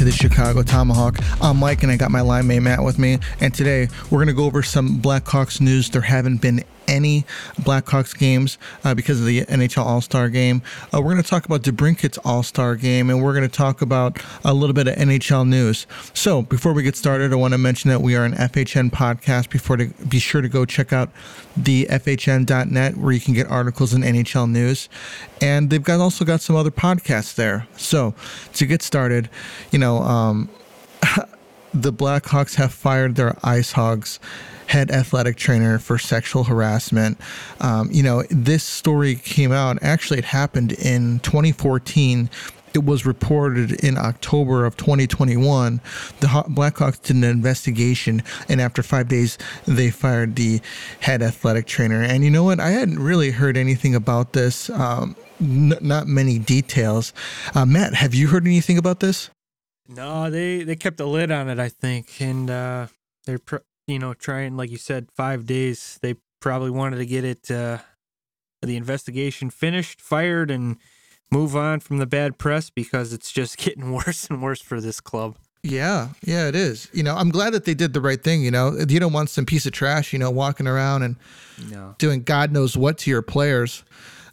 to the Chicago Tomahawk. I'm Mike and I got my line mate Matt with me. And today we're to go over some Blackhawks news. There haven't been any Blackhawks games uh, because of the NHL All Star game. Uh, we're going to talk about DeBrincat's All Star game and we're going to talk about a little bit of NHL news. So before we get started, I want to mention that we are an FHN podcast. Before to be sure to go check out the FHN.net where you can get articles in NHL news, and they've got also got some other podcasts there. So to get started, you know. Um, the Blackhawks have fired their Ice Hogs head athletic trainer for sexual harassment. Um, you know, this story came out, actually, it happened in 2014 it was reported in October of 2021. The Blackhawks did an investigation, and after five days, they fired the head athletic trainer. And you know what? I hadn't really heard anything about this. Um, n- not many details. Uh, Matt, have you heard anything about this? No, they they kept a lid on it, I think, and uh, they're pr- you know trying, like you said, five days. They probably wanted to get it uh, the investigation finished, fired, and move on from the bad press because it's just getting worse and worse for this club. Yeah, yeah, it is. You know, I'm glad that they did the right thing. You know, you don't want some piece of trash, you know, walking around and no. doing God knows what to your players.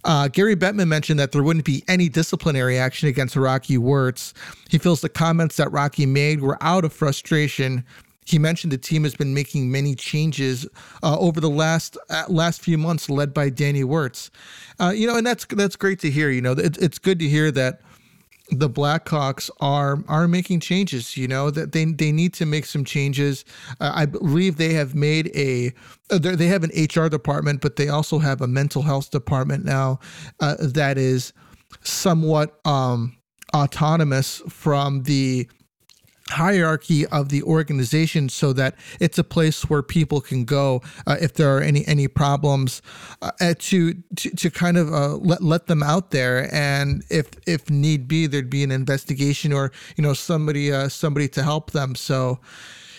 Uh, Gary Bettman mentioned that there wouldn't be any disciplinary action against Rocky Wirtz. He feels the comments that Rocky made were out of frustration. He mentioned the team has been making many changes uh, over the last uh, last few months, led by Danny Wirtz. Uh, you know, and that's that's great to hear. You know, it, it's good to hear that the Blackhawks are are making changes. You know that they they need to make some changes. Uh, I believe they have made a uh, they have an HR department, but they also have a mental health department now uh, that is somewhat um, autonomous from the hierarchy of the organization so that it's a place where people can go uh, if there are any any problems uh, to, to to kind of uh, let let them out there. And if if need be there'd be an investigation or you know somebody uh, somebody to help them. So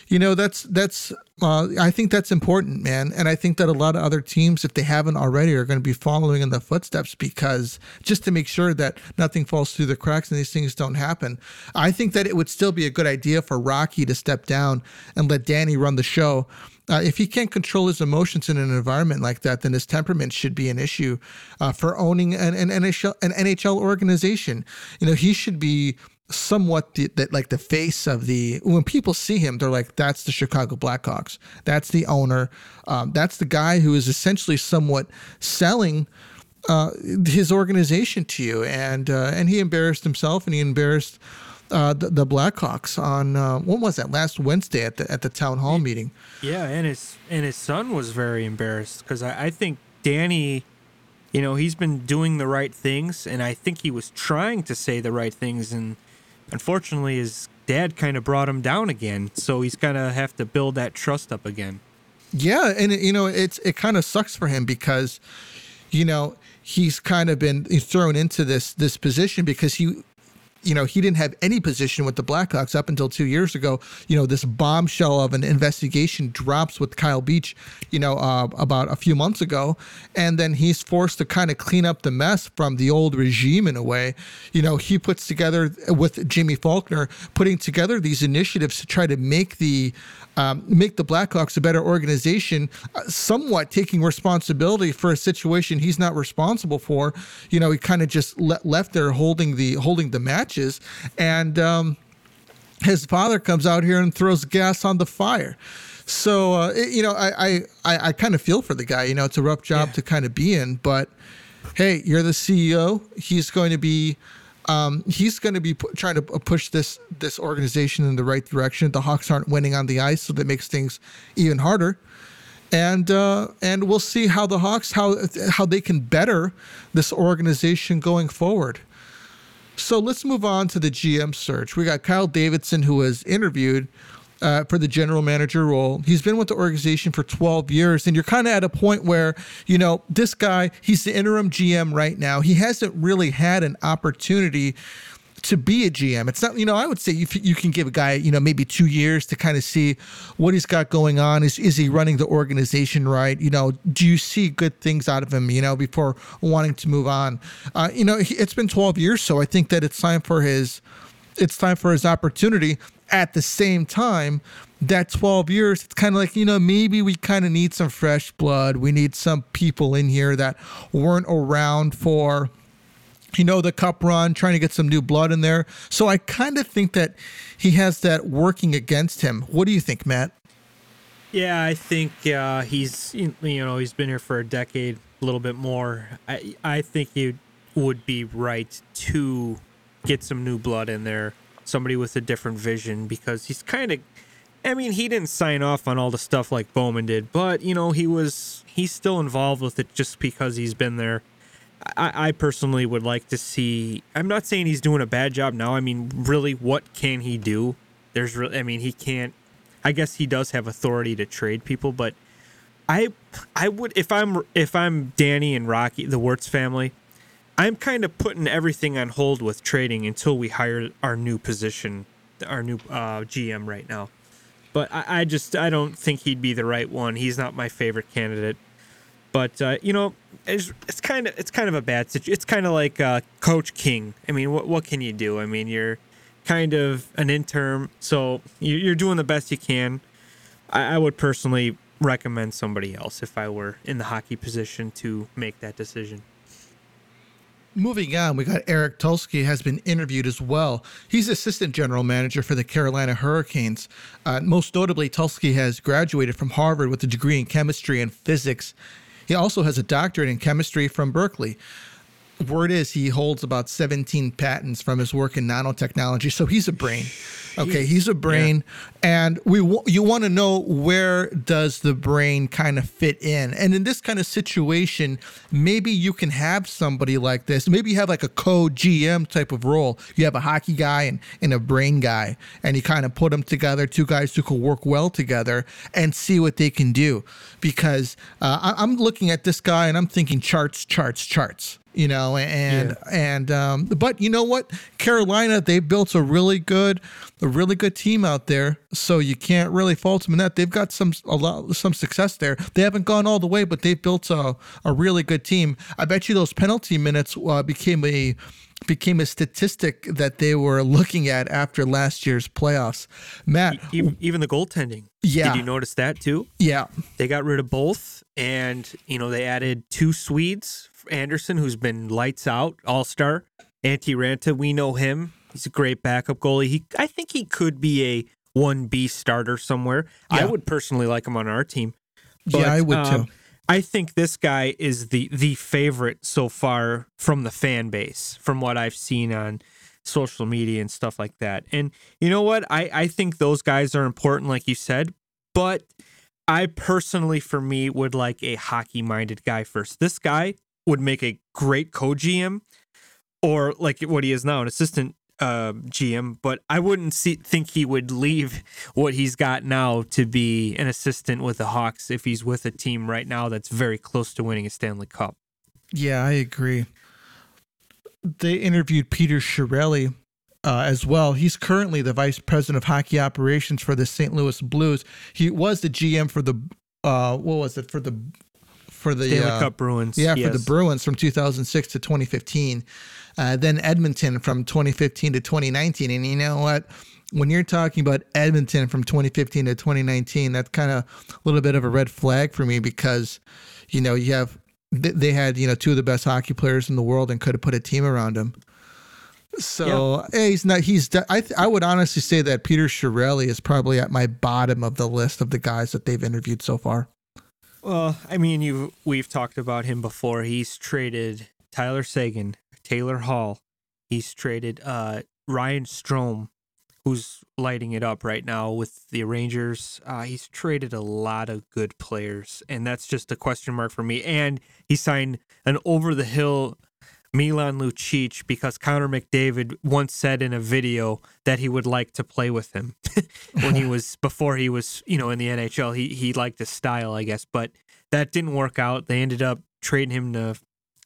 you know that's that's uh, I think that's important, man, and I think that a lot of other teams, if they haven't already, are going to be following in the footsteps because just to make sure that nothing falls through the cracks and these things don't happen. I think that it would still be a good idea for Rocky to step down and let Danny run the show. Uh, if he can't control his emotions in an environment like that, then his temperament should be an issue uh, for owning an, an, NHL, an NHL organization. You know, he should be somewhat the, the, like the face of the when people see him they're like that's the chicago blackhawks. That's the owner. Um, that's the guy who is essentially somewhat selling uh, his organization to you. And uh, and he embarrassed himself and he embarrassed uh, the, the, Blackhawks on uh, what was that? Last Wednesday at the at the town hall meeting. Yeah, and his and his son was very embarrassed because I, I think Danny, you know, he's been doing the right things, and I think he was trying to say the right things, and unfortunately, his dad kind of brought him down again. So he's going to have to build that trust up again. Yeah, and you know it's it kind of sucks for him because you know he's kind of been thrown into this this position because he you know, he didn't have any position with the Blackhawks up until two years ago. You know, this bombshell of an investigation drops with Kyle Beach, you know, uh, about a few months ago. And then he's forced to kind of clean up the mess from the old regime in a way. You know, he puts together with Jimmy Faulkner, putting together these initiatives to try to make the um, make the Blackhawks a better organization, uh, somewhat taking responsibility for a situation he's not responsible for. You know, he kind of just le- left there holding the holding the matches, and um, his father comes out here and throws gas on the fire. So uh, it, you know, I I, I, I kind of feel for the guy. You know, it's a rough job yeah. to kind of be in, but hey, you're the CEO. He's going to be um, he's going to be trying to push this this organization in the right direction. The Hawks aren't winning on the ice, so that makes things even harder. And uh, and we'll see how the Hawks how how they can better this organization going forward. So let's move on to the GM search. We got Kyle Davidson, who was interviewed uh, for the general manager role. He's been with the organization for 12 years, and you're kind of at a point where, you know, this guy, he's the interim GM right now. He hasn't really had an opportunity to be a GM. It's not, you know, I would say you, you can give a guy, you know, maybe two years to kind of see what he's got going on. Is is he running the organization right? You know, do you see good things out of him? You know, before wanting to move on. Uh, you know, it's been 12 years, so I think that it's time for his it's time for his opportunity. At the same time, that 12 years, it's kind of like, you know, maybe we kind of need some fresh blood. We need some people in here that weren't around for, you know, the cup run, trying to get some new blood in there. So I kind of think that he has that working against him. What do you think, Matt? Yeah, I think uh, he's, you know, he's been here for a decade, a little bit more. I, I think he would be right to get some new blood in there, somebody with a different vision, because he's kind of. I mean, he didn't sign off on all the stuff like Bowman did, but you know, he was he's still involved with it just because he's been there. I, I personally would like to see. I'm not saying he's doing a bad job now. I mean, really, what can he do? There's really, I mean, he can't. I guess he does have authority to trade people, but I, I would if I'm if I'm Danny and Rocky, the Wirtz family, I'm kind of putting everything on hold with trading until we hire our new position, our new uh, GM right now. But I, I, just I don't think he'd be the right one. He's not my favorite candidate. But uh, you know, it's, it's kind of it's kind of a bad situation. It's kind of like uh, Coach King. I mean, what what can you do? I mean, you're kind of an interim, so you're doing the best you can. I, I would personally recommend somebody else if I were in the hockey position to make that decision. Moving on, we got Eric Tulsky has been interviewed as well. He's assistant general manager for the Carolina Hurricanes. Uh, most notably, Tulsky has graduated from Harvard with a degree in chemistry and physics. He also has a doctorate in chemistry from Berkeley word is he holds about 17 patents from his work in nanotechnology. So he's a brain. Okay, he's a brain, yeah. and we w- you want to know where does the brain kind of fit in? And in this kind of situation, maybe you can have somebody like this. Maybe you have like a co-GM type of role. You have a hockey guy and, and a brain guy, and you kind of put them together, two guys who can work well together, and see what they can do. Because uh, I- I'm looking at this guy and I'm thinking charts, charts, charts you know and yeah. and um but you know what carolina they built a really good a really good team out there so you can't really fault them in that they've got some a lot some success there they haven't gone all the way but they've built a, a really good team i bet you those penalty minutes uh, became a became a statistic that they were looking at after last year's playoffs. Matt, even the goaltending. Yeah. Did you notice that too? Yeah. They got rid of both and you know they added two Swedes Andersen, who's been lights out, all star. Antti Raanta, we know him. He's a great backup goalie. He, I think he could be a one B starter somewhere. Yeah. I would personally like him on our team. But, yeah, I would um, too. I think this guy is the the favorite so far from the fan base, from what I've seen on social media and stuff like that. And you know what? I, I think those guys are important, like you said, but I personally, for me, would like a hockey minded guy first. This guy would make a great co GM or like what he is now, an assistant uh, GM. But I wouldn't see, think he would leave what he's got now to be an assistant with the Hawks if he's with a team right now that's very close to winning a Stanley Cup. Yeah, I agree. They interviewed Peter Chiarelli uh, as well. He's currently the vice president of hockey operations for the St. Louis Blues. He was the GM for the uh, what was it for the for the Stanley uh, Cup Bruins. Yeah, yes. for the Bruins from 2006 to 2015. Uh, then Edmonton from 2015 to 2019. And you know what? When you're talking about Edmonton from 2015 to 2019, that's kind of a little bit of a red flag for me because, you know, you have they had you know two of the best hockey players in the world and could have put a team around him. So yeah. he's not. He's. I. I would honestly say that Peter Chiarelli is probably at my bottom of the list of the guys that they've interviewed so far. Well, I mean, you we've talked about him before. He's traded Tyler Seguin, Taylor Hall. He's traded uh, Ryan Strome, who's lighting it up right now with the Rangers. Uh, he's traded a lot of good players, and that's just a question mark for me. And he signed an over the hill Milan Lucic because Connor McDavid once said in a video that he would like to play with him when he was before he was you know in the NHL. He he liked his style, I guess, but that didn't work out. They ended up trading him to.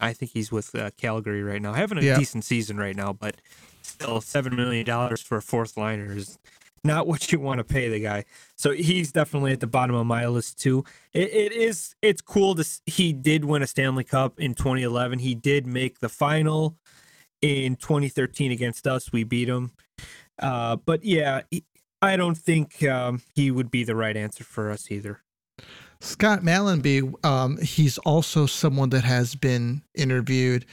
I think he's with uh, Calgary right now, having a yeah. decent season right now, but still seven million dollars for a fourth liner is not what you want to pay the guy. So he's definitely at the bottom of my list too. It, it is it's cool to he did win a Stanley Cup in 2011. He did make the final. in 2013 against us. We beat him. Uh, but yeah, I don't think um, he would be the right answer for us either. Scott Mellanby, um, he's also someone that has been interviewed.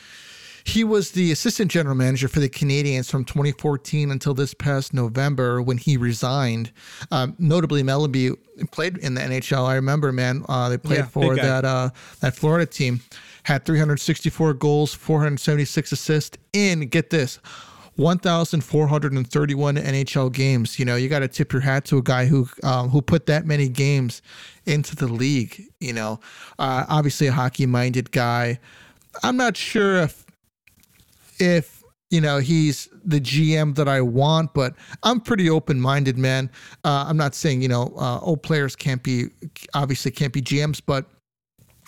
He was the assistant general manager for the Canadiens from 2014 until this past November when he resigned. Um, notably, Mellanby played in the NHL. I remember, man, uh, they played yeah, for that uh, that Florida team. Had 364 goals, 476 assists, and get this, 1,431 NHL games. You know, you got to tip your hat to a guy who um, who put that many games into the league. You know, uh, obviously a hockey minded guy. I'm not sure if if you know he's the GM that I want, but I'm pretty open minded, man. Uh, I'm not saying you know uh, old players can't be obviously can't be GMs, but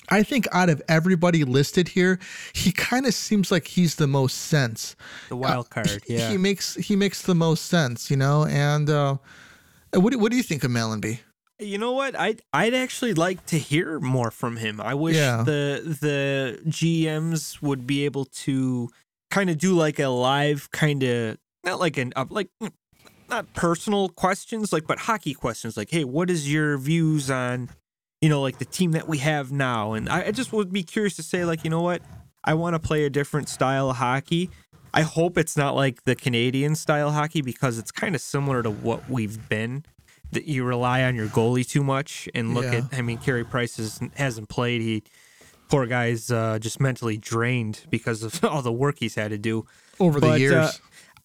I think out of everybody listed here, he kind of seems like he's the most sense. The wild card, uh, he, yeah. He makes he makes the most sense, you know. And uh, what what do you think of Mellanby? You know what? I'd I'd actually like to hear more from him. I wish yeah. the the GMs would be able to kind of do like a live kind of not like an uh, like not personal questions like but hockey questions like hey what is your views on you know like the team that we have now? And I, I just would be curious to say like you know what? I want to play a different style of hockey. I hope it's not like the Canadian style hockey because it's kind of similar to what we've been that you rely on your goalie too much and look yeah. at I mean Carey Price has, hasn't played he poor guy's uh, just mentally drained because of all the work he's had to do over the years. Uh,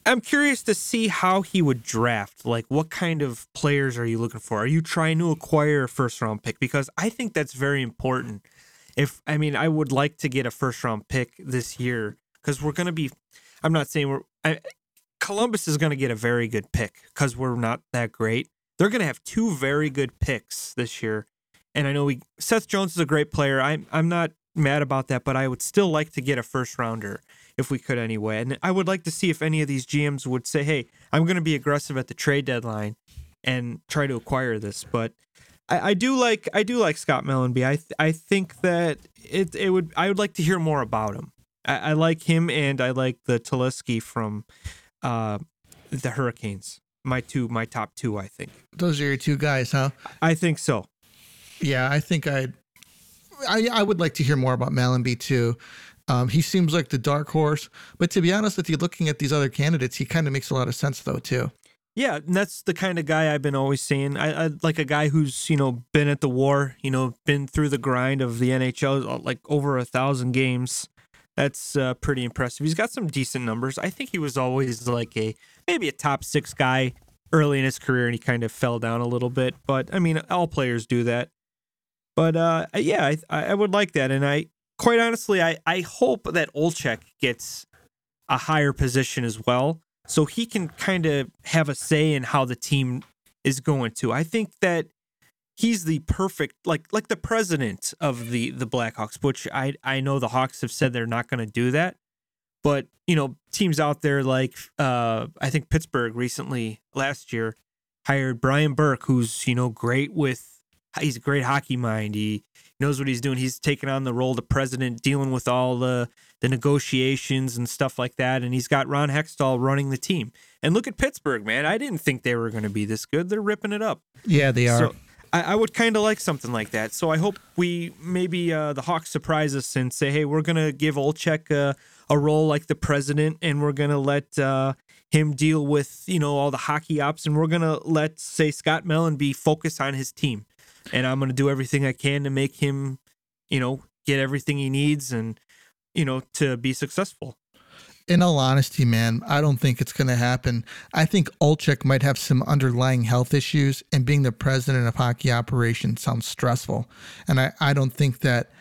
I'm curious to see how he would draft. Like, what kind of players are you looking for? Are you trying to acquire a first round pick? Because I think that's very important. If I mean, I would like to get a first round pick this year because we're going to be. I'm not saying we're. I, Columbus is going to get a very good pick because we're not that great. They're going to have two very good picks this year, and I know we Seth Jones is a great player. I'm I'm not mad about that, but I would still like to get a first rounder if we could anyway. And I would like to see if any of these GMs would say, "Hey, I'm going to be aggressive at the trade deadline and try to acquire this." But I, I do like I do like Scott Mellanby. I th- I think that it it would I would like to hear more about him. I, I like him and I like the Telesky from uh, the Hurricanes. My two, my top two, I think. Those are your two guys, huh? I think so. Yeah, I think I'd, I I would like to hear more about Mellanby too. Um, he seems like the dark horse, but to be honest with you, looking at these other candidates, he kind of makes a lot of sense though too. Yeah, and that's the kind of guy I've been always saying. I, I like a guy who's you know been at the war, you know, been through the grind of the NHL, uh, like over a thousand games. That's uh, pretty impressive. He's got some decent numbers. I think he was always like a maybe a top six guy early in his career, and he kind of fell down a little bit. But I mean, all players do that. But uh, yeah, I, I would like that, and I quite honestly, I I hope that Olczyk gets a higher position as well, so he can kind of have a say in how the team is going to. I think that he's the perfect like like the president of the the Blackhawks, which I I know the Hawks have said they're not going to do that. But, you know, teams out there like uh I think Pittsburgh recently last year hired Brian Burke who's, you know, great with he's a great hockey mind. He knows what he's doing. He's taken on the role of the president, dealing with all the the negotiations and stuff like that. And he's got Ron Hextall running the team. And look at Pittsburgh, man. I didn't think they were going to be this good. They're ripping it up. Yeah, they are. So I, I would kind of like something like that. So I hope we maybe uh, the Hawks surprise us and say, hey, we're going to give Olczyk a, a role like the president, and we're going to let. Uh, him deal with you know all the hockey ops and we're gonna let say scott Mellanby focused on his team and I'm going to do everything I can to make him, you know, get everything he needs and, you know, to be successful. In all honesty, man, I don't think it's going to happen. I think Olczyk might have some underlying health issues, and being the president of hockey operations sounds stressful. And I, I don't think that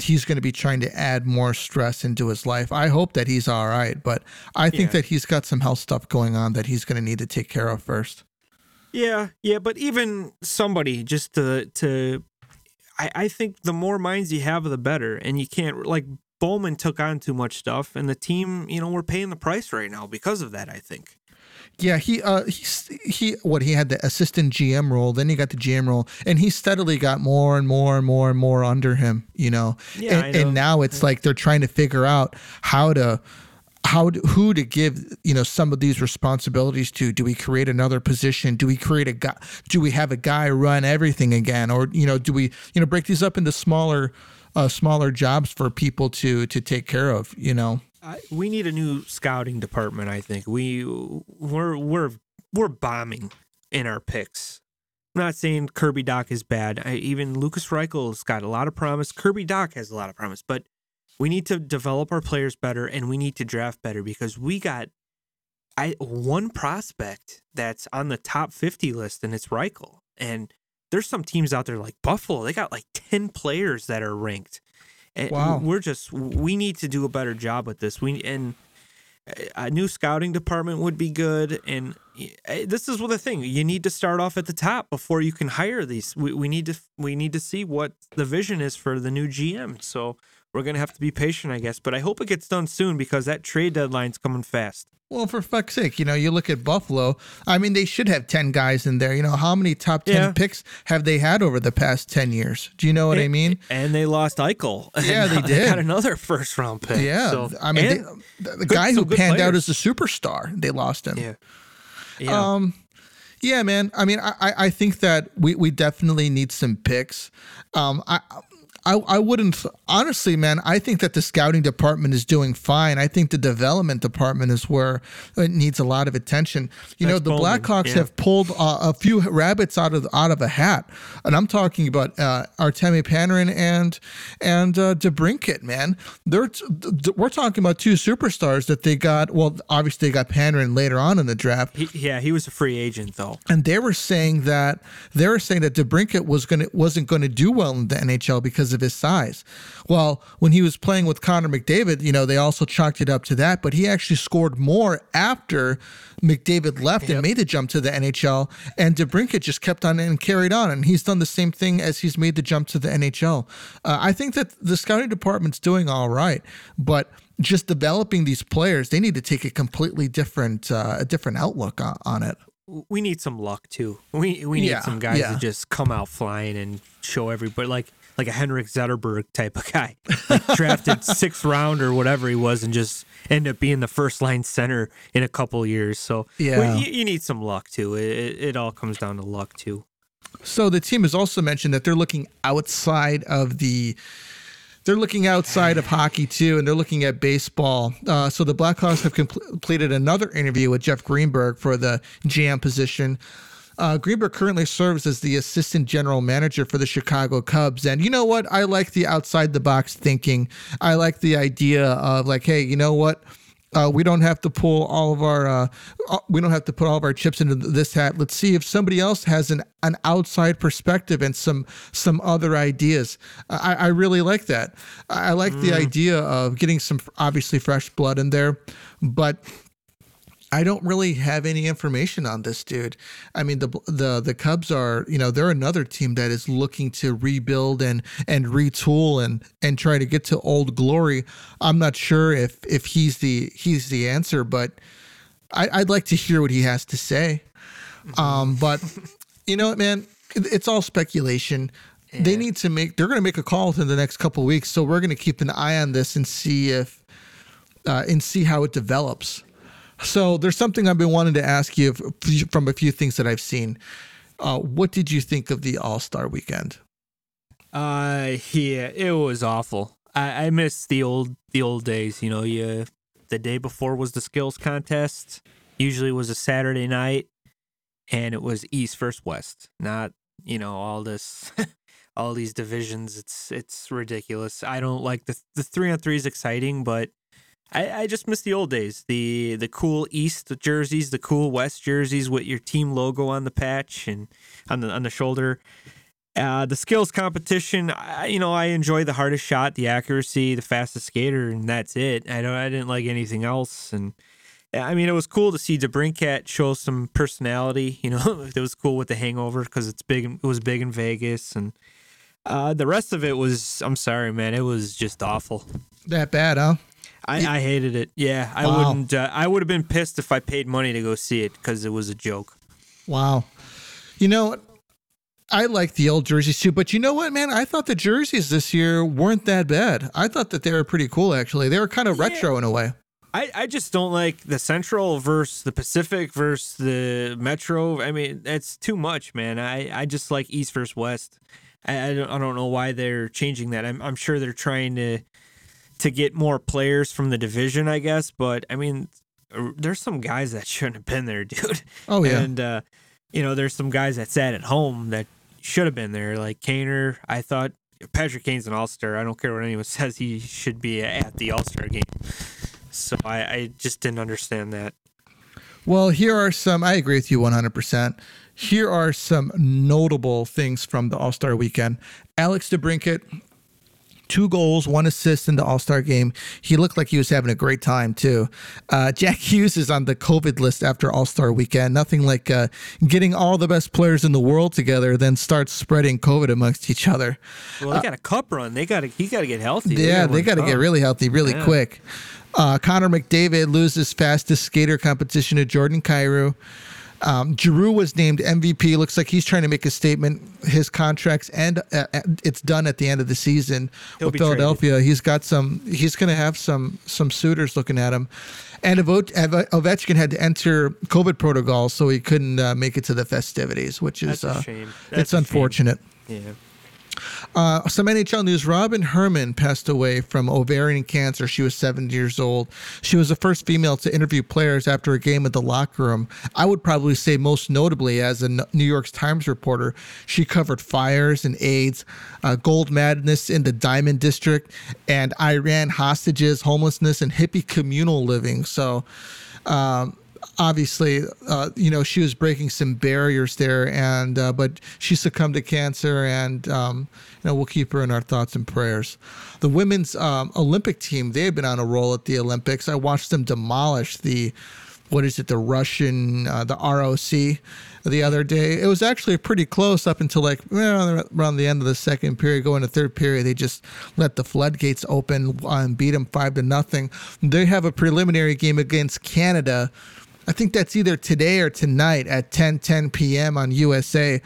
he's going to be trying to add more stress into his life. I hope that he's all right, but I think yeah. that he's got some health stuff going on that he's going to need to take care of first. Yeah, yeah, but even somebody just to to I, I think the more minds you have the better. And you can't like Bowman took on too much stuff and the team, you know, we're paying the price right now because of that, I think. Yeah, he uh he he what he had the assistant GM role, then he got the GM role, and he steadily got more and more and more and more under him, you know. Yeah, and, know. and now it's like they're trying to figure out how to how who to give you know some of these responsibilities to. Do we create another position? Do we create a guy do we have a guy run everything again? Or you know do we you know break these up into smaller uh, smaller jobs for people to to take care of you know? We need a new scouting department i think. We we're we're we're bombing in our picks. I'm not saying Kirby Dach is bad. I, even Lukas Reichel's got a lot of promise. Kirby Dach has a lot of promise, but we need to develop our players better and we need to draft better because we got I one prospect that's on the top 50 list and it's Reichel. And there's some teams out there like Buffalo, they got like 10 players that are ranked. And wow. we're just we need to do a better job with this. We and a new scouting department would be good and eh, this is what the thing you need to start off at the top before you can hire these we, we need to we need to see what the vision is for the new gm so we're gonna have to be patient, I guess. But I hope it gets done soon because that trade deadline's coming fast. Well, for fuck's sake, you know, you look at Buffalo. I mean, they should have ten guys in there. You know, how many top ten yeah. picks have they had over the past ten years? Do you know what and, I mean? And they lost Eichel. Yeah, they did. They Got another first round pick. Yeah, so, I mean, they, the, the good, guy who panned players. out as a superstar, they lost him. Yeah. Yeah. Um, yeah, man. I mean, I, I think that we, we definitely need some picks. Um, I I, I wouldn't honestly, man. I think that the scouting department is doing fine. I think the development department is where it needs a lot of attention. You That's know, the Blackhawks yeah. have pulled uh, a few rabbits out of out of a hat, and I'm talking about uh, Artemi Panarin and and uh, DeBrincat. Man, they're we're talking about two superstars that they got. Well, obviously they got Panarin later on in the draft. He, yeah, he was a free agent though, and they were saying that they were saying that DeBrincat was gonna wasn't going to do well in the NHL because of his size. Well, when he was playing with Connor McDavid, you know, they also chalked it up to that, but he actually scored more after McDavid left yep. and made the jump to the NHL. And DeBrincat just kept on and carried on. And he's done the same thing as he's made the jump to the NHL. Uh, I think that the scouting department's doing all right, but just developing these players, they need to take a completely different, uh, a different outlook on, on it we need some luck too. We we need yeah, some guys yeah. to just come out flying and show everybody. Like like a Henrik Zetterberg type of guy, like drafted sixth round or whatever he was, and just end up being the first line center in a couple years. So yeah, well, you, you, need some luck too. It, it all comes down to luck too. So the team has also mentioned that they're looking outside of the they're looking outside of hockey too, and they're looking at baseball. Uh, so the Blackhawks have completed another interview with Jeff Greenberg for the GM position. Uh, currently serves as the assistant general manager for the Chicago Cubs. And you know what? I like the outside the box thinking. I like the idea of like, hey, you know what? Uh, we don't have to pull all of our uh, uh we don't have to put all of our chips into this hat let's see if somebody else has an, an outside perspective and some some other ideas i, I really like that i like mm. the idea of getting some obviously fresh blood in there but I don't really have any information on this dude. I mean, the the the Cubs are, you know, they're another team that is looking to rebuild and and retool and and try to get to old glory. I'm not sure if if he's the he's the answer, but I, would like to hear what he has to say. Um, but you know what, man, it's all speculation. Yeah. They need to make. They're going to make a call within the next couple weeks, so we're going to keep an eye on this and see if uh, and see how it develops. So there's something I've been wanting to ask you from a few things that I've seen. Uh, what did you think of the All Star Weekend? Uh, yeah, it was awful. I, I miss the old the old days. You know, you the day before was the skills contest. Usually was a Saturday night, and it was East versus West. Not you know all this. all these divisions it's it's ridiculous i don't like the the three on three is exciting but I, I just miss the old days. The the cool East jerseys, the cool West jerseys with your team logo on the patch and on the on the shoulder. Uh, the skills competition, I, you know, I enjoy the hardest shot, the accuracy, the fastest skater, and that's it. I don't, I didn't like anything else. And I mean, it was cool to see DeBrincat show some personality. You know, it was cool with the Hangover because it's big. It was big in Vegas, and uh, the rest of it was. I'm sorry, man. It was just awful. That bad, huh? I, I hated it. Yeah, I wow. wouldn't. Uh, I would have been pissed if I paid money to go see it because it was a joke. Wow. You know, I like the old jerseys too, but you know what, man? I thought the jerseys this year weren't that bad. I thought that they were pretty cool, actually. They were kind of yeah. retro in a way. I, I just don't like the Central versus the Pacific versus the Metro. I mean, that's too much, man. I, I just like East versus West. I, I don't, I don't know why they're changing that. I'm, I'm sure they're trying to to get more players from the division, I guess. But I mean, there's some guys that shouldn't have been there, dude. Oh yeah, and uh, you know, there's some guys that sat at home that should have been there, like Kaner. I thought Patrick Kane's an All Star. I don't care what anyone says; he should be at the All Star game. So I, I just didn't understand that. Well, here are some. I agree with you 100%. Here are some notable things from the All Star weekend. Alex DeBrincat two goals, one assist in the All Star game. He looked like he was having a great time too. Uh, Jack Hughes is on the COVID list after All Star weekend. Nothing like uh, getting all the best players in the world together, then start spreading COVID amongst each other. Well, they uh, got a cup run. They got to. He got to get healthy. Yeah, they got to get really healthy really yeah. quick. Uh, Connor McDavid loses fastest skater competition to Jordan Kyrou. Um, Giroux was named MVP. Looks like he's trying to make a statement. His contract's and Uh, uh it's done at the end of the season He'll with Philadelphia. Traded. He's got some. He's going to have some some suitors looking at him. And a Ovechkin had to enter COVID protocol, so he couldn't uh, make it to the festivities, which is a uh, it's unfortunate. Shame. Yeah. Uh, some NHL news. Robin Herman passed away from ovarian cancer. She was 70 years old. She was the first female to interview players after a game at the locker room. I would probably say most notably as a New York Times reporter, she covered fires and AIDS, uh, gold madness in the Diamond District, and Iran hostages, homelessness, and hippie communal living. So, um, obviously, uh, you know, she was breaking some barriers there, and uh, but she succumbed to cancer, and um, you know, we'll keep her in our thoughts and prayers. The women's um, Olympic team, they have been on a roll at the Olympics. I watched them demolish the, what is it, the Russian, uh, the ROC the other day. It was actually pretty close up until like around the end of the second period, going to third period. They just let the floodgates open and beat them five to nothing. They have a preliminary game against Canada I think that's either today or tonight at 10 10 p.m. on USA.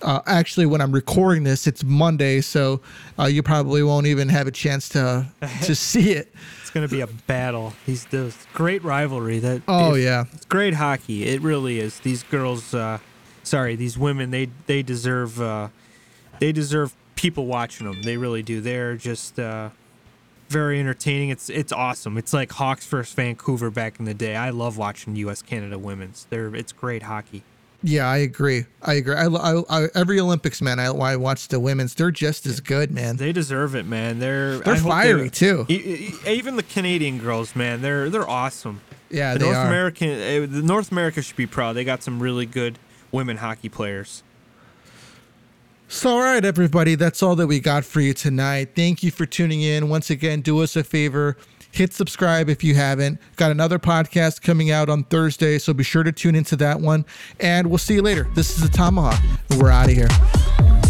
Uh, actually, when I'm recording this, it's Monday, so uh, you probably won't even have a chance to to see it. It's going to be a battle. These this great rivalry. That oh yeah, it's great hockey. It really is. These girls, uh, sorry, these women, they they deserve uh, they deserve people watching them. They really do. They're just uh, very entertaining. It's it's awesome. It's like Hawks versus Vancouver back in the day. I love watching U.S. Canada women's. They're it's great hockey. Yeah, I agree. I agree. I, I, I every Olympics, man. I, I watch the women's. They're just as good, man. They deserve it, man. They're they're fiery too. Even the Canadian girls, man. They're they're awesome. Yeah, the they North are. American, eh, the North America should be proud. They got some really good women hockey players. So, all right, everybody, that's all that we got for you tonight. Thank you for tuning in. Once again, do us a favor hit subscribe if you haven't. Got another podcast coming out on Thursday, so be sure to tune into that one. And we'll see you later. This is the Tomahawk. We're out of here.